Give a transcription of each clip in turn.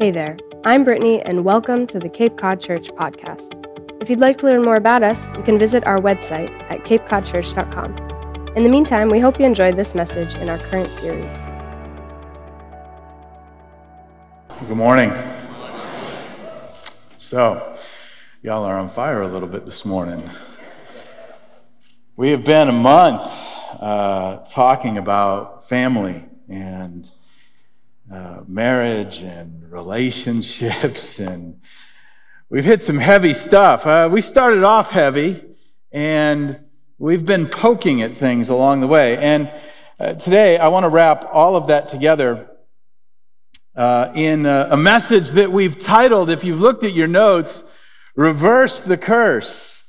Hey there, I'm Brittany, and welcome to the Cape Cod Church podcast. If you'd like to learn more about us, you can visit our website at capecodchurch.com. In the meantime, we hope you enjoyed this message in our current series. Good morning. So, y'all are on fire a little bit this morning. We have been a month uh, talking about family and uh, marriage and relationships, and we've hit some heavy stuff. Uh, we started off heavy, and we've been poking at things along the way. And uh, today, I want to wrap all of that together uh, in a, a message that we've titled, if you've looked at your notes, Reverse the Curse.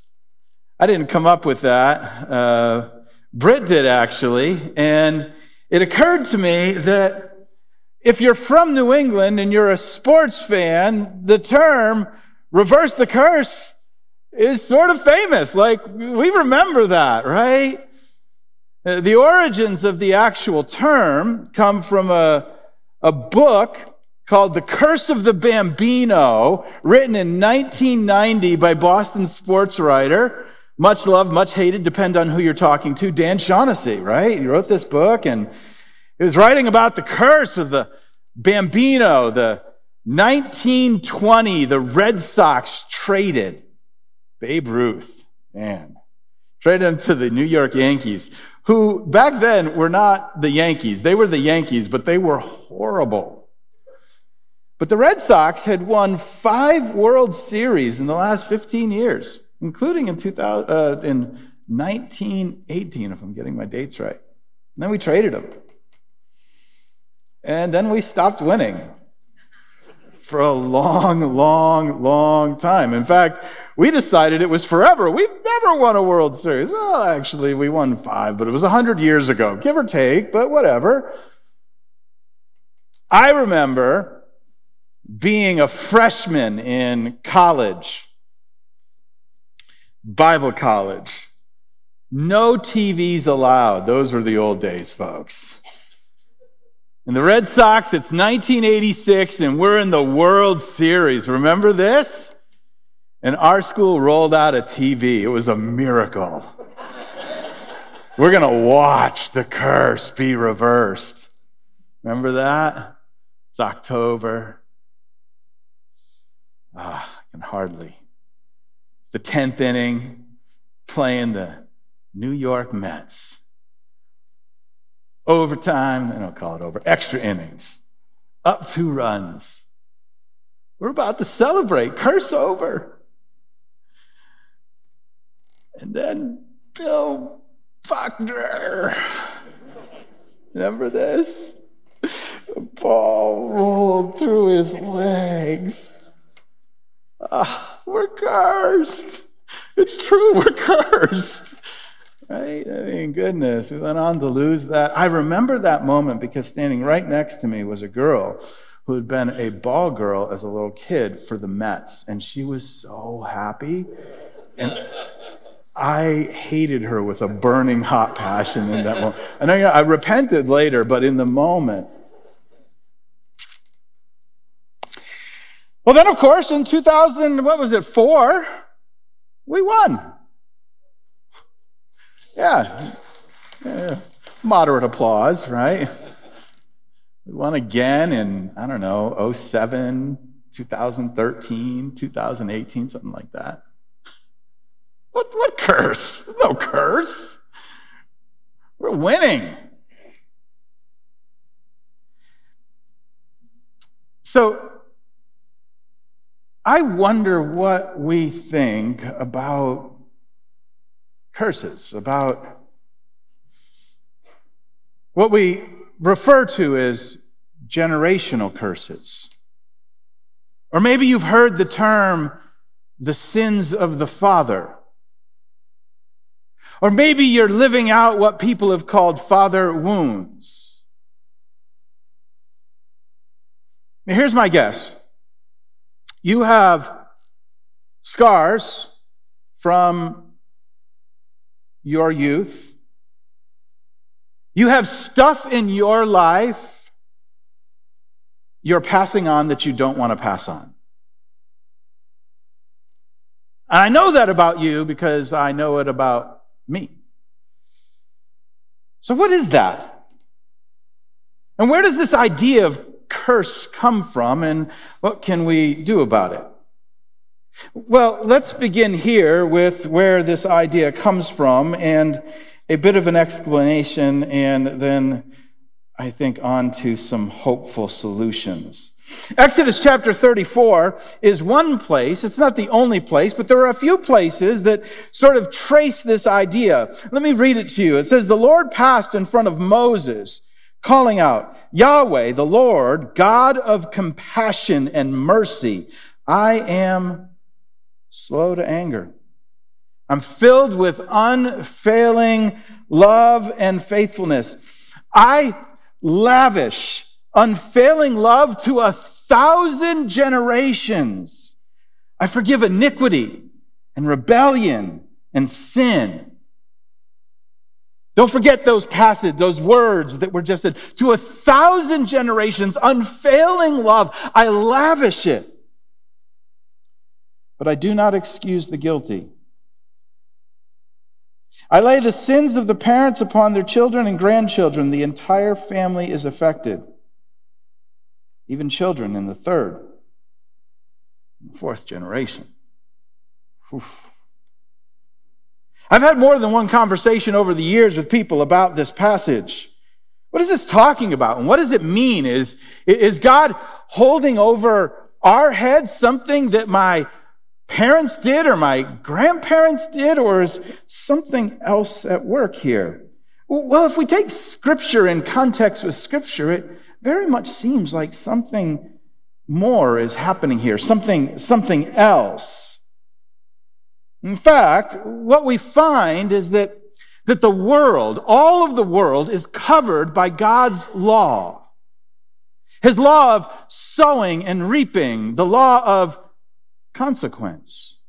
I didn't come up with that. Uh, Britt did actually. And it occurred to me that if you're from New England and you're a sports fan, the term reverse the curse is sort of famous. Like, we remember that, right? Uh, the origins of the actual term come from a, a book called The Curse of the Bambino, written in 1990 by Boston sports writer, much loved, much hated, depend on who you're talking to, Dan Shaughnessy, right? He wrote this book and he was writing about the curse of the Bambino, the 1920, the Red Sox traded Babe Ruth, man, traded him to the New York Yankees, who back then were not the Yankees. They were the Yankees, but they were horrible. But the Red Sox had won five World Series in the last 15 years, including in, 2000, uh, in 1918, if I'm getting my dates right. And then we traded them. And then we stopped winning for a long, long, long time. In fact, we decided it was forever. We've never won a World Series. Well, actually, we won five, but it was 100 years ago, give or take, but whatever. I remember being a freshman in college, Bible college. No TVs allowed. Those were the old days, folks. And the Red Sox, it's 1986, and we're in the World Series. Remember this? And our school rolled out a TV. It was a miracle. we're going to watch the curse be reversed. Remember that? It's October. Ah, I can hardly. It's the 10th inning, playing the New York Mets overtime, they don't call it over, extra innings, up two runs. We're about to celebrate, curse over. And then Bill Buckner, remember this? The ball rolled through his legs. Ah, we're cursed. It's true, we're cursed. Right? I mean, goodness, we went on to lose that. I remember that moment because standing right next to me was a girl who had been a ball girl as a little kid for the Mets, and she was so happy. And I hated her with a burning hot passion in that moment. I, I repented later, but in the moment, Well, then, of course, in 2000, what was it, four, we won. Yeah. yeah. Moderate applause, right? We won again in, I don't know, 07, 2013, 2018, something like that. What, what curse? No curse. We're winning. So, I wonder what we think about curses, about what we refer to as generational curses. Or maybe you've heard the term the sins of the father. Or maybe you're living out what people have called father wounds. Now, here's my guess you have scars from your youth. You have stuff in your life you're passing on that you don't want to pass on. And I know that about you because I know it about me. So, what is that? And where does this idea of curse come from, and what can we do about it? Well, let's begin here with where this idea comes from and a bit of an explanation, and then I think on to some hopeful solutions. Exodus chapter 34 is one place. It's not the only place, but there are a few places that sort of trace this idea. Let me read it to you. It says, The Lord passed in front of Moses, calling out, Yahweh, the Lord, God of compassion and mercy. I am slow to anger. I'm filled with unfailing love and faithfulness. I lavish unfailing love to a thousand generations. I forgive iniquity and rebellion and sin. Don't forget those passages, those words that were just said. To a thousand generations, unfailing love, I lavish it. But I do not excuse the guilty. I lay the sins of the parents upon their children and grandchildren. The entire family is affected even children in the third and fourth generation. Oof. I've had more than one conversation over the years with people about this passage. What is this talking about? And what does it mean? Is, is God holding over our heads something that my parents did or my grandparents did, or is something else at work here? Well, if we take scripture in context with scripture, it very much seems like something more is happening here, something, something else. In fact, what we find is that, that the world, all of the world, is covered by God's law. His law of sowing and reaping, the law of consequence.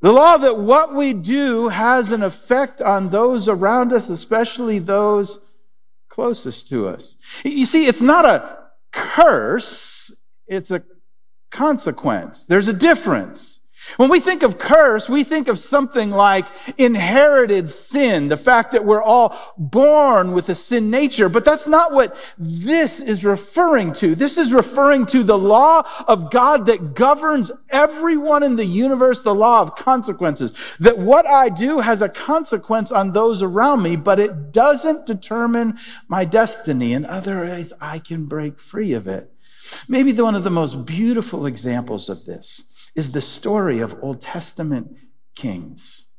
The law that what we do has an effect on those around us, especially those closest to us. You see, it's not a curse, it's a consequence. There's a difference. When we think of curse, we think of something like inherited sin, the fact that we're all born with a sin nature. But that's not what this is referring to. This is referring to the law of God that governs everyone in the universe, the law of consequences. That what I do has a consequence on those around me, but it doesn't determine my destiny. In other ways, I can break free of it. Maybe one of the most beautiful examples of this is the story of Old Testament kings.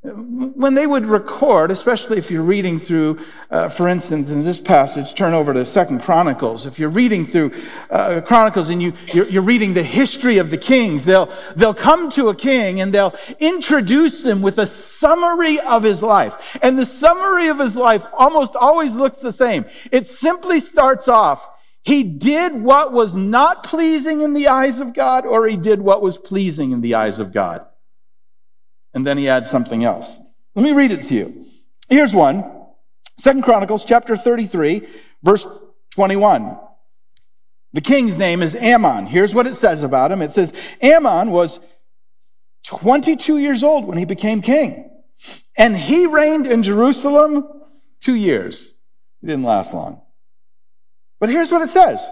When they would record, especially if you're reading through, uh, for instance, in this passage, turn over to Second Chronicles. If you're reading through uh, Chronicles and you, you're, you're reading the history of the kings, they'll, they'll come to a king and they'll introduce him with a summary of his life. And the summary of his life almost always looks the same. It simply starts off, he did what was not pleasing in the eyes of God, or he did what was pleasing in the eyes of God. And then he adds something else. Let me read it to you. Here's one. Second Chronicles chapter 33, verse 21. The king's name is Amon. Here's what it says about him. It says, Amon was 22 years old when he became king. And he reigned in Jerusalem two years. He didn't last long. But here's what it says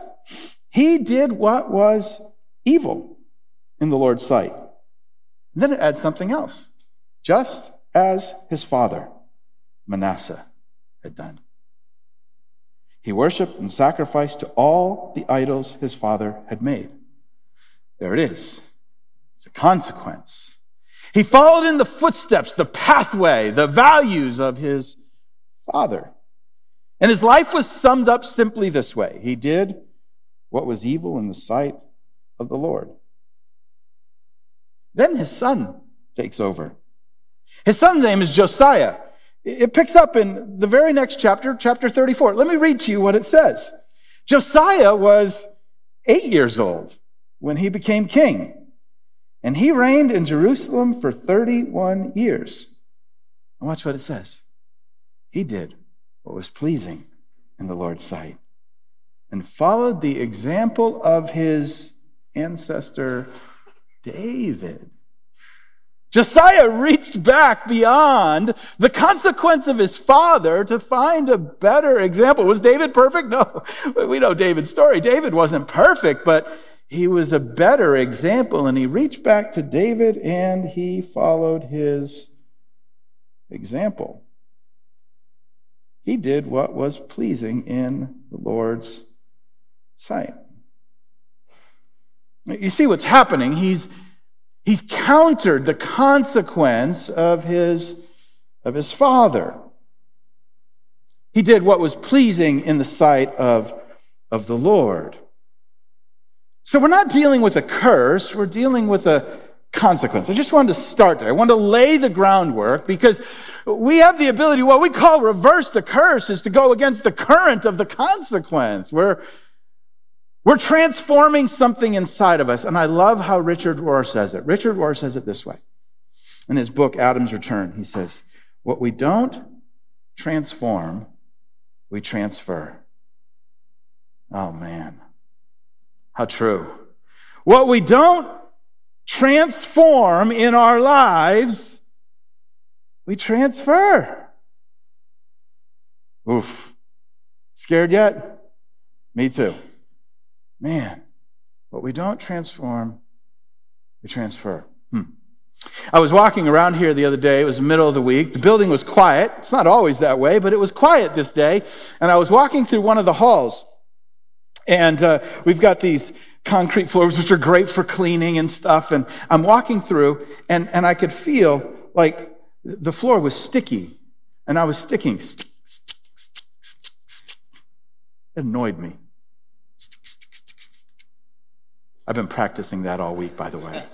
He did what was evil in the Lord's sight. And then it adds something else, just as his father, Manasseh, had done. He worshiped and sacrificed to all the idols his father had made. There it is. It's a consequence. He followed in the footsteps, the pathway, the values of his father. And his life was summed up simply this way He did what was evil in the sight of the Lord. Then his son takes over. His son's name is Josiah. It picks up in the very next chapter, chapter 34. Let me read to you what it says. Josiah was eight years old when he became king, and he reigned in Jerusalem for 31 years. And watch what it says. He did what was pleasing in the Lord's sight. and followed the example of his ancestor David. Josiah reached back beyond the consequence of his father to find a better example. Was David perfect? No. We know David's story. David wasn't perfect, but he was a better example. And he reached back to David and he followed his example. He did what was pleasing in the Lord's sight. You see what's happening. He's, he's countered the consequence of his, of his father. He did what was pleasing in the sight of, of the Lord. So we're not dealing with a curse, we're dealing with a consequence. I just wanted to start there. I wanted to lay the groundwork because we have the ability, what we call reverse the curse is to go against the current of the consequence. We're, we're transforming something inside of us. And I love how Richard Rohr says it. Richard Rohr says it this way. In his book, Adam's Return, he says, what we don't transform, we transfer. Oh man. How true. What we don't transform in our lives, we transfer. Oof. Scared yet? Me too. Man, what we don't transform, we transfer. Hmm. I was walking around here the other day. It was the middle of the week. The building was quiet. It's not always that way, but it was quiet this day. And I was walking through one of the halls. And uh, we've got these concrete floors, which are great for cleaning and stuff. And I'm walking through, and, and I could feel like the floor was sticky, and I was sticking. Stick, stick, stick, stick, stick. It annoyed me. I've been practicing that all week, by the way.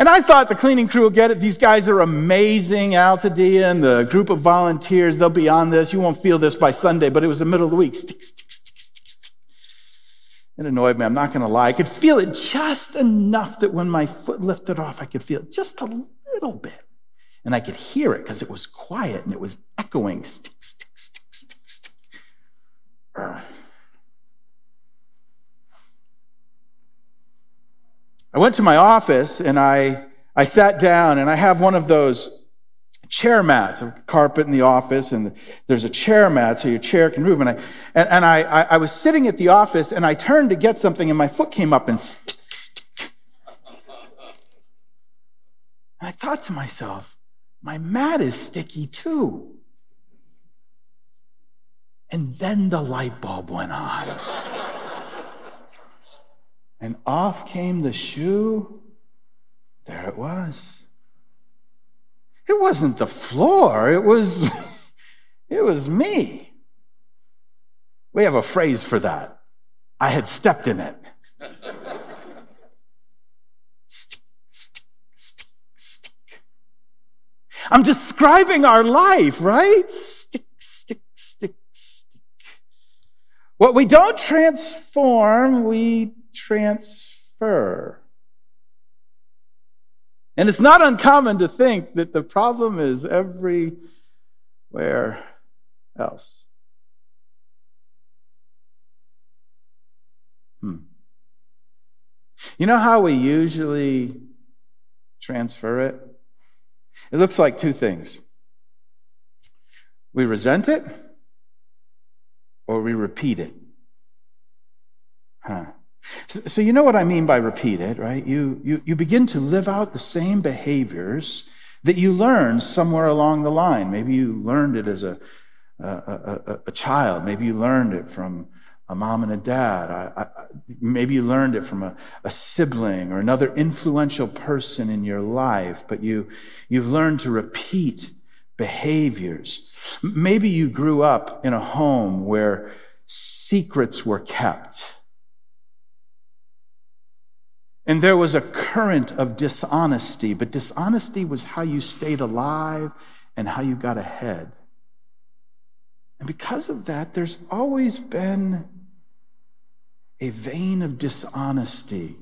And I thought the cleaning crew will get it. These guys are amazing. Altadea and the group of volunteers, they'll be on this. You won't feel this by Sunday, but it was the middle of the week. Stick, stick, stick, stick, stick. It annoyed me. I'm not going to lie. I could feel it just enough that when my foot lifted off, I could feel it just a little bit. And I could hear it because it was quiet and it was echoing. Stick, stick, stick, stick, stick. I went to my office and I, I sat down and I have one of those chair mats, a carpet in the office, and there's a chair mat so your chair can move. And I, and, and I, I, I was sitting at the office and I turned to get something and my foot came up and. And I thought to myself, my mat is sticky too. And then the light bulb went on and off came the shoe. There it was. It wasn't the floor, it was it was me. We have a phrase for that. I had stepped in it. stick, stick, stick, stick. I'm describing our life, right? Stick, stick, stick, stick. What we don't transform, we transfer. And it's not uncommon to think that the problem is everywhere else. Hmm. You know how we usually transfer it? It looks like two things we resent it or we repeat it. Huh. So, so, you know what I mean by repeated, right? You, you, you begin to live out the same behaviors that you learned somewhere along the line. Maybe you learned it as a, a, a, a child. Maybe you learned it from a mom and a dad. I, I, maybe you learned it from a, a, sibling or another influential person in your life, but you, you've learned to repeat behaviors. Maybe you grew up in a home where secrets were kept and there was a current of dishonesty, but dishonesty was how you stayed alive and how you got ahead. And because of that, there's always been a vein of dishonesty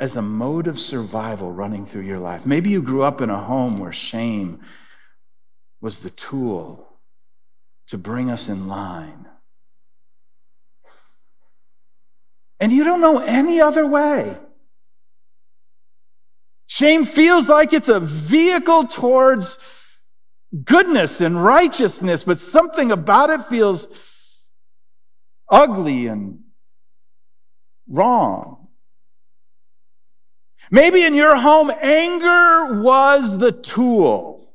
as a mode of survival running through your life. Maybe you grew up in a home where shame was the tool to bring us in line. And you don't know any other way. Shame feels like it's a vehicle towards goodness and righteousness, but something about it feels ugly and wrong. Maybe in your home, anger was the tool.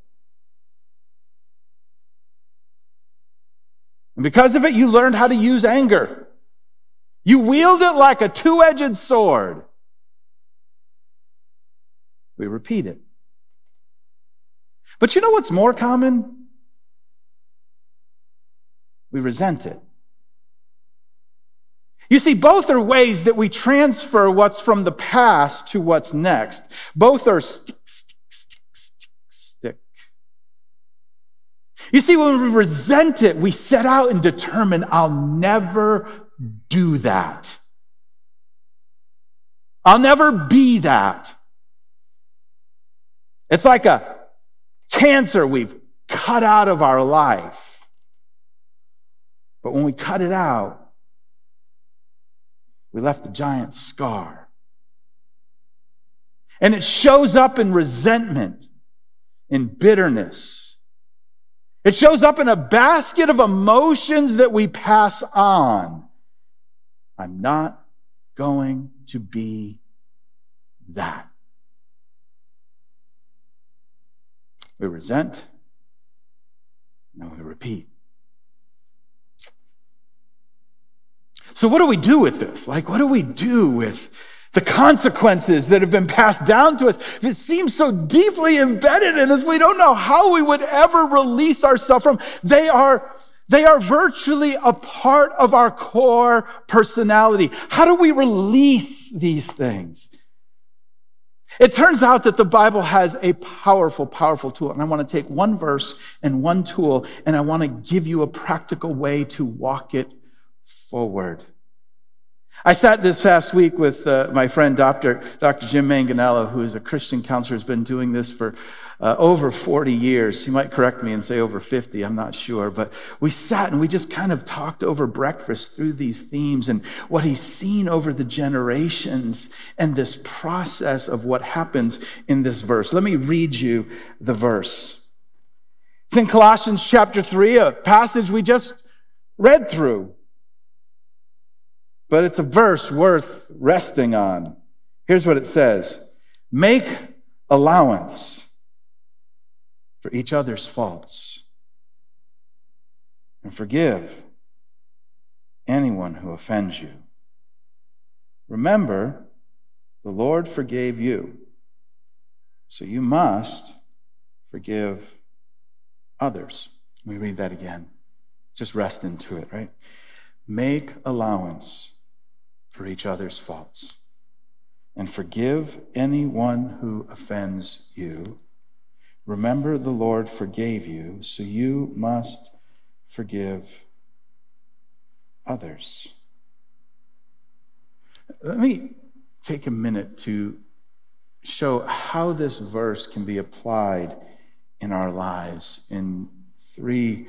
And because of it, you learned how to use anger. You wield it like a two edged sword. We repeat it. But you know what's more common? We resent it. You see, both are ways that we transfer what's from the past to what's next. Both are stick, stick, stick, stick, stick. You see, when we resent it, we set out and determine, I'll never do that. I'll never be that. It's like a cancer we've cut out of our life. But when we cut it out, we left a giant scar. And it shows up in resentment, in bitterness. It shows up in a basket of emotions that we pass on. I'm not going to be that. We resent, and we repeat. So, what do we do with this? Like, what do we do with the consequences that have been passed down to us that seem so deeply embedded in us? We don't know how we would ever release ourselves from. They are, they are virtually a part of our core personality. How do we release these things? It turns out that the Bible has a powerful, powerful tool. And I want to take one verse and one tool, and I want to give you a practical way to walk it forward. I sat this past week with uh, my friend Dr. Dr. Jim Manganello, who is a Christian counselor, has been doing this for uh, over 40 years. He might correct me and say over 50, I'm not sure. But we sat and we just kind of talked over breakfast through these themes and what he's seen over the generations and this process of what happens in this verse. Let me read you the verse. It's in Colossians chapter 3, a passage we just read through but it's a verse worth resting on. Here's what it says Make allowance for each other's faults and forgive anyone who offends you. Remember, the Lord forgave you, so you must forgive others. Me read that again. Just rest into it, right? Make allowance for each other's faults and forgive anyone who offends you. Remember, the Lord forgave you, so you must forgive others. Let me take a minute to show how this verse can be applied in our lives in three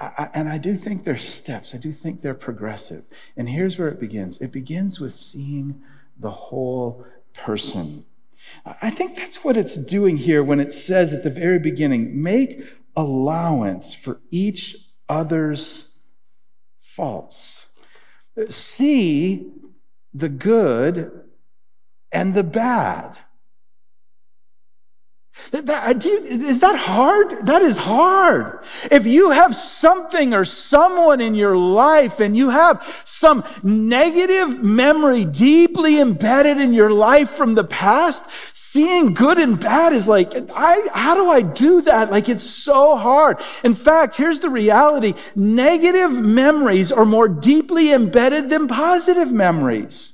I, and I do think they're steps. I do think they're progressive. And here's where it begins it begins with seeing the whole person. I think that's what it's doing here when it says at the very beginning make allowance for each other's faults. See the good and the bad. That, that, is that hard? That is hard. If you have something or someone in your life and you have some negative memory deeply embedded in your life from the past, seeing good and bad is like, I, how do I do that? Like it's so hard. In fact, here's the reality. Negative memories are more deeply embedded than positive memories.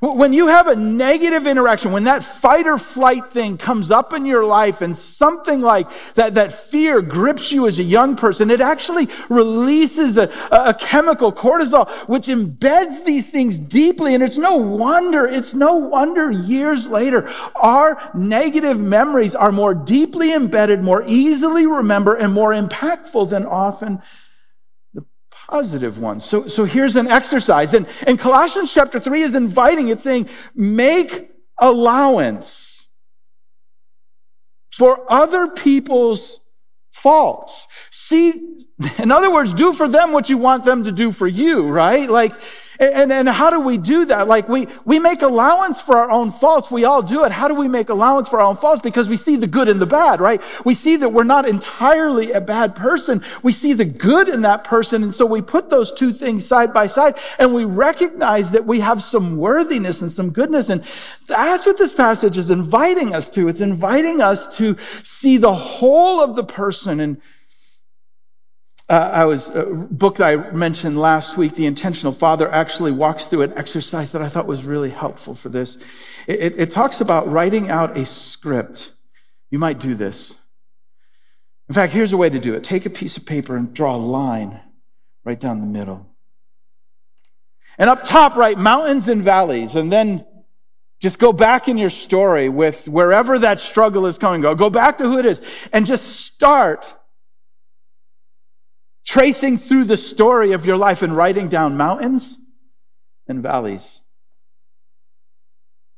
When you have a negative interaction, when that fight or flight thing comes up in your life and something like that, that fear grips you as a young person, it actually releases a, a chemical, cortisol, which embeds these things deeply. And it's no wonder, it's no wonder years later, our negative memories are more deeply embedded, more easily remembered, and more impactful than often positive ones. So, so here's an exercise. And, and Colossians chapter 3 is inviting, it's saying, make allowance for other people's faults. See, in other words, do for them what you want them to do for you, right? Like, and, and how do we do that? Like we, we make allowance for our own faults. We all do it. How do we make allowance for our own faults? Because we see the good and the bad, right? We see that we're not entirely a bad person. We see the good in that person. And so we put those two things side by side and we recognize that we have some worthiness and some goodness. And that's what this passage is inviting us to. It's inviting us to see the whole of the person and uh, I was a book that I mentioned last week, The Intentional Father, actually walks through an exercise that I thought was really helpful for this. It, it, it talks about writing out a script. You might do this. In fact, here's a way to do it. Take a piece of paper and draw a line right down the middle. And up top, write mountains and valleys, and then just go back in your story with wherever that struggle is coming. Go, go back to who it is and just start tracing through the story of your life and writing down mountains and valleys.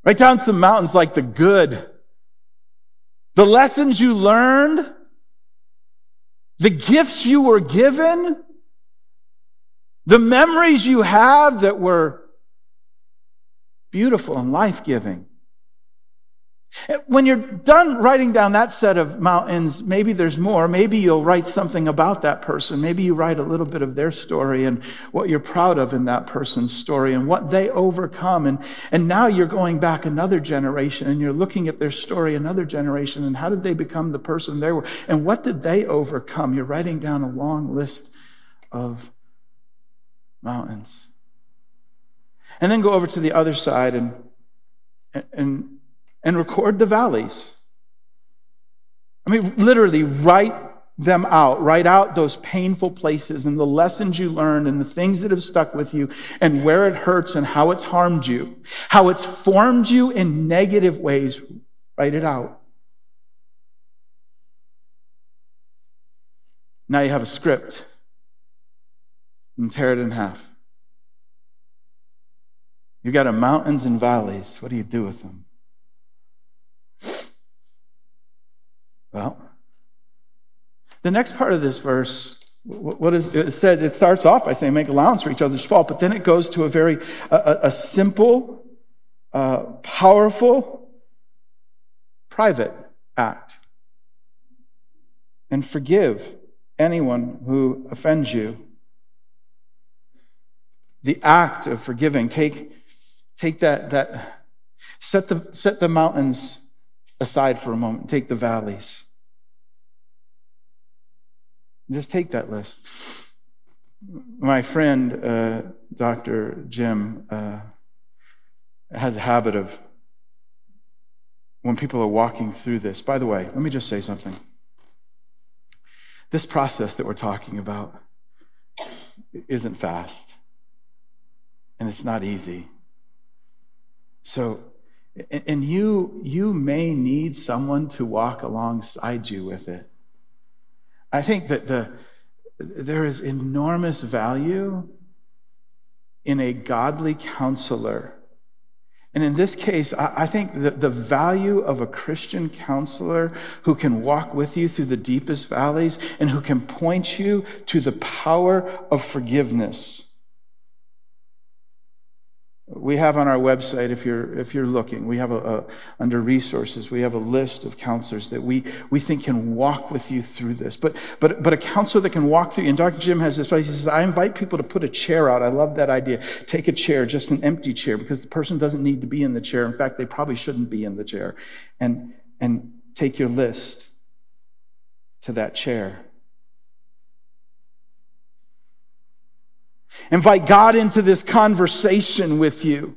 Write down some mountains like the good, the lessons you learned, the gifts you were given, the memories you have that were beautiful and life giving. When you're done writing down that set of mountains, maybe there's more. Maybe you'll write something about that person. Maybe you write a little bit of their story and what you're proud of in that person's story and what they overcome. And, and now you're going back another generation and you're looking at their story another generation and how did they become the person they were and what did they overcome? You're writing down a long list of mountains. And then go over to the other side and, and and record the valleys. I mean, literally, write them out. Write out those painful places and the lessons you learned and the things that have stuck with you and where it hurts and how it's harmed you, how it's formed you in negative ways. Write it out. Now you have a script and tear it in half. You've got a mountains and valleys. What do you do with them? Well, the next part of this verse, what is, it says, it starts off by saying make allowance for each other's fault, but then it goes to a very, a, a simple, uh, powerful, private act. And forgive anyone who offends you. The act of forgiving, take, take that, that, set the, set the mountains aside for a moment, take the valleys. Just take that list. My friend, uh, Dr. Jim, uh, has a habit of when people are walking through this. By the way, let me just say something. This process that we're talking about isn't fast, and it's not easy. So and you, you may need someone to walk alongside you with it. I think that the, there is enormous value in a godly counselor. And in this case, I think that the value of a Christian counselor who can walk with you through the deepest valleys and who can point you to the power of forgiveness we have on our website, if you're, if you're looking, we have a, a, under resources, we have a list of counselors that we, we think can walk with you through this. But, but, but a counselor that can walk through, you, and Dr. Jim has this place, he says, I invite people to put a chair out. I love that idea. Take a chair, just an empty chair, because the person doesn't need to be in the chair. In fact, they probably shouldn't be in the chair. And, and take your list to that chair Invite God into this conversation with you.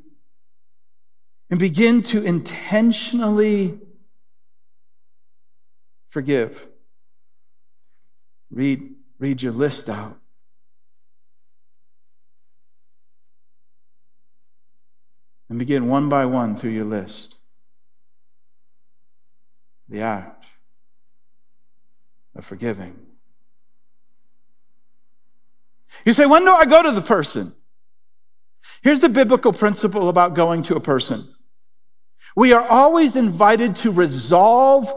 and begin to intentionally forgive. Read, read your list out. And begin one by one through your list. The act of forgiving. You say, when do I go to the person? Here's the biblical principle about going to a person. We are always invited to resolve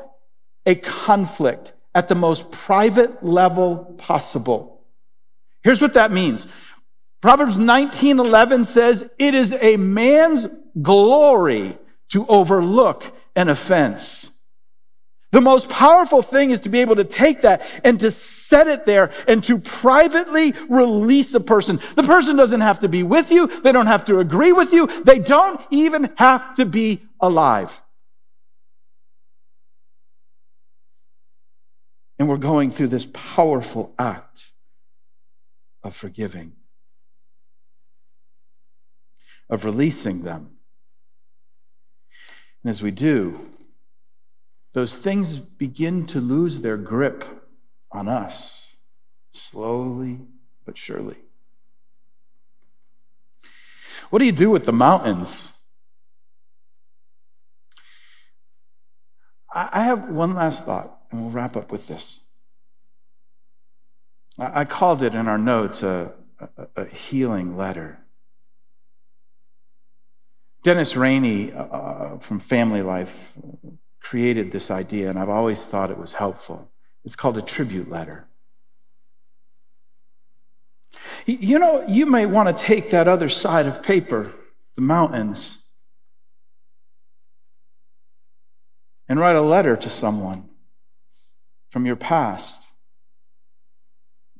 a conflict at the most private level possible. Here's what that means. Proverbs 19:11 says, "It is a man's glory to overlook an offense." The most powerful thing is to be able to take that and to set it there and to privately release a person. The person doesn't have to be with you. They don't have to agree with you. They don't even have to be alive. And we're going through this powerful act of forgiving, of releasing them. And as we do, those things begin to lose their grip on us slowly but surely. What do you do with the mountains? I have one last thought, and we'll wrap up with this. I called it in our notes a, a, a healing letter. Dennis Rainey uh, uh from Family Life created this idea, and I've always thought it was helpful. It's called a tribute letter. You know, you may want to take that other side of paper, the mountains, and write a letter to someone from your past.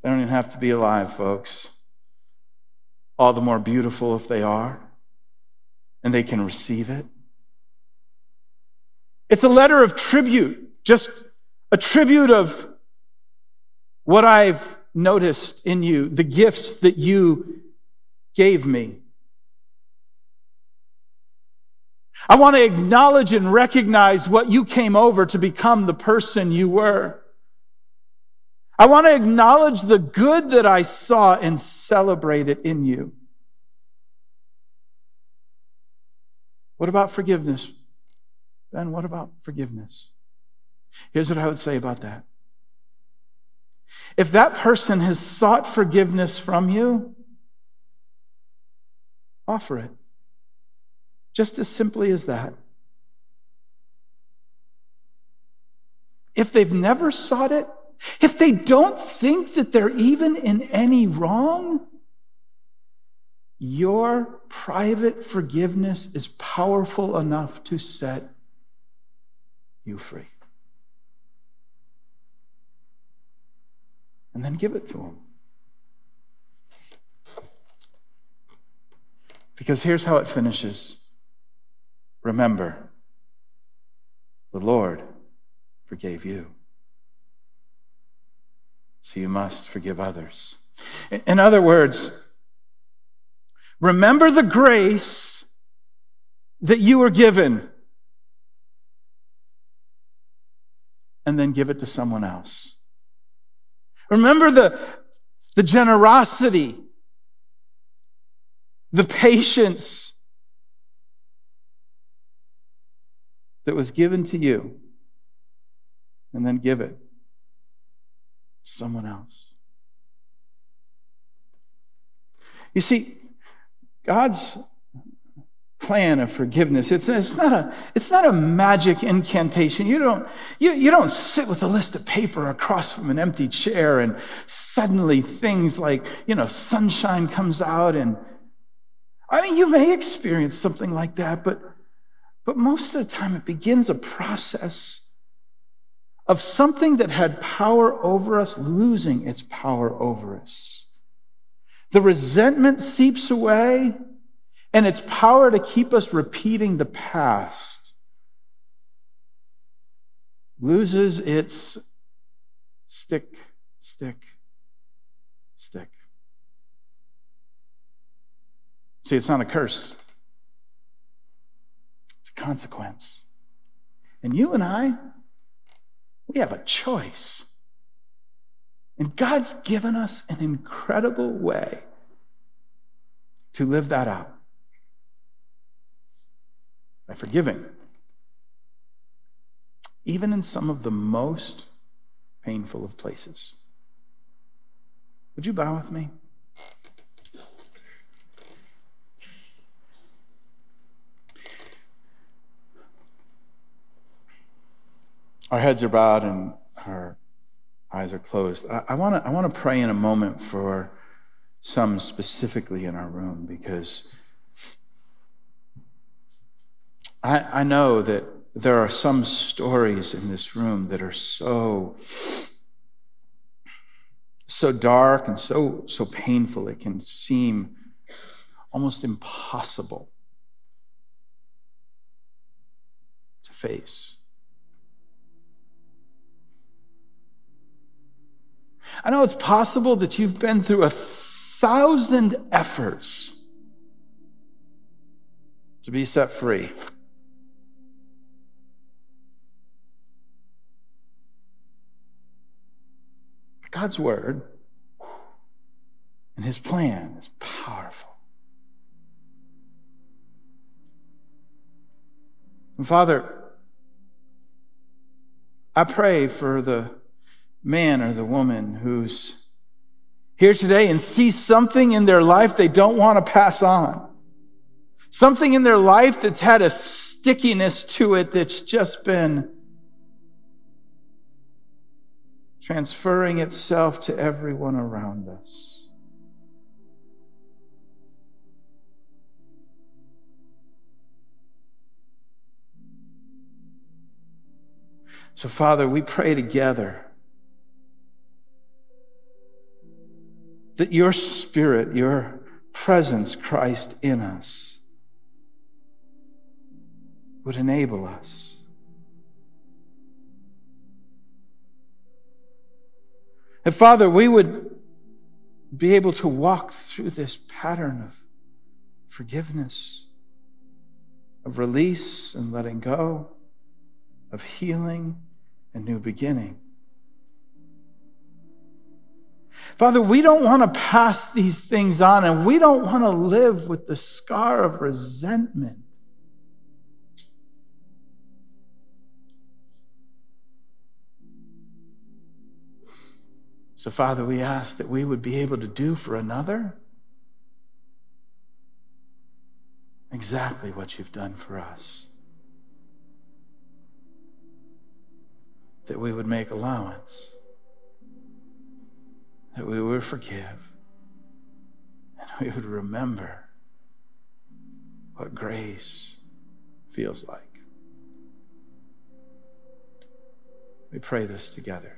They don't even have to be alive, folks. All the more beautiful if they are, and they can receive it. It's a letter of tribute, just a tribute of what I've noticed in you, the gifts that you gave me. I want to acknowledge and recognize what you came over to become the person you were. I want to acknowledge the good that I saw and celebrate it in you. What about forgiveness? Ben, what about forgiveness? Here's what I would say about that. If that person has sought forgiveness from you, offer it. Just as simply as that. If they've never sought it, if they don't think that they're even in any wrong, your private forgiveness is powerful enough to set you free. And then give it to them. Because here's how it finishes Remember, the Lord forgave you. So you must forgive others. In other words, remember the grace that you were given. And then give it to someone else. Remember the, the generosity, the patience that was given to you, and then give it to someone else. You see, God's plan of forgiveness. It's, it's, not a, it's not a magic incantation. You don't, you, you don't sit with a list of paper across from an empty chair and suddenly things like, you know, sunshine comes out and, I mean, you may experience something like that, but, but most of the time it begins a process of something that had power over us losing its power over us. The resentment seeps away and its power to keep us repeating the past loses its stick, stick, stick. See, it's not a curse. It's a consequence. And you and I, we have a choice. And God's given us an incredible way to live that out by forgiving, even in some of the most painful of places. Would you bow with me? Our heads are bowed and our eyes are closed. I, want to I want to pray in a moment for some specifically in our room because I, I know that there are some stories in this room that are so so dark and so so painful it can seem almost impossible to face I know it's possible that you've been through a thousand efforts to be set free. God's word and his plan is powerful. And Father, I pray for the man or the woman who's here today and sees something in their life they don't want to pass on. Something in their life that's had a stickiness to it that's just been transferring itself to everyone around us. So, Father, we pray together that your spirit, your presence, Christ, in us would enable us. And Father, we would be able to walk through this pattern of forgiveness, of release and letting go, of healing and new beginning. Father, we don't want to pass these things on and we don't want to live with the scar of resentment. So, Father, we ask that we would be able to do for another exactly what you've done for us. That we would make allowance that we would forgive and we would remember what grace feels like. We pray this together.